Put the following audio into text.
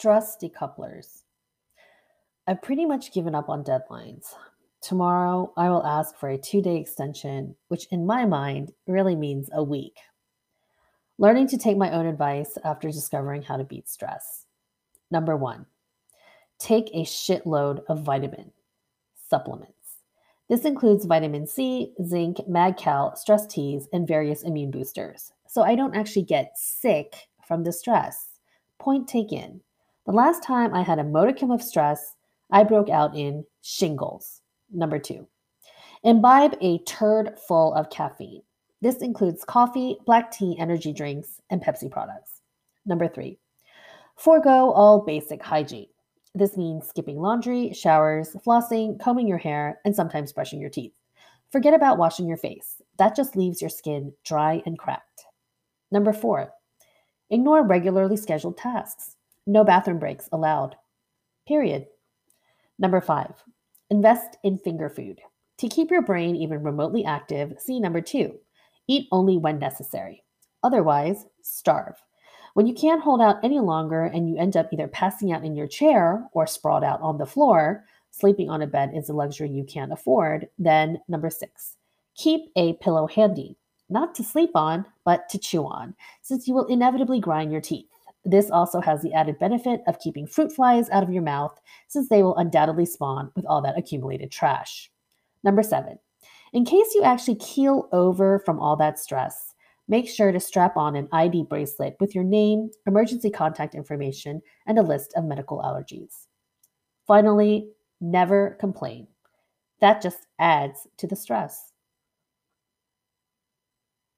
Stress decouplers. I've pretty much given up on deadlines. Tomorrow, I will ask for a two day extension, which in my mind really means a week. Learning to take my own advice after discovering how to beat stress. Number one, take a shitload of vitamin supplements. This includes vitamin C, zinc, MagCal, stress teas, and various immune boosters. So I don't actually get sick from the stress. Point taken. The last time I had a modicum of stress, I broke out in shingles. Number two, imbibe a turd full of caffeine. This includes coffee, black tea, energy drinks, and Pepsi products. Number three, forego all basic hygiene. This means skipping laundry, showers, flossing, combing your hair, and sometimes brushing your teeth. Forget about washing your face. That just leaves your skin dry and cracked. Number four, ignore regularly scheduled tasks. No bathroom breaks allowed. Period. Number five, invest in finger food. To keep your brain even remotely active, see number two, eat only when necessary. Otherwise, starve. When you can't hold out any longer and you end up either passing out in your chair or sprawled out on the floor, sleeping on a bed is a luxury you can't afford, then number six, keep a pillow handy, not to sleep on, but to chew on, since you will inevitably grind your teeth. This also has the added benefit of keeping fruit flies out of your mouth, since they will undoubtedly spawn with all that accumulated trash. Number seven, in case you actually keel over from all that stress, Make sure to strap on an ID bracelet with your name, emergency contact information, and a list of medical allergies. Finally, never complain. That just adds to the stress.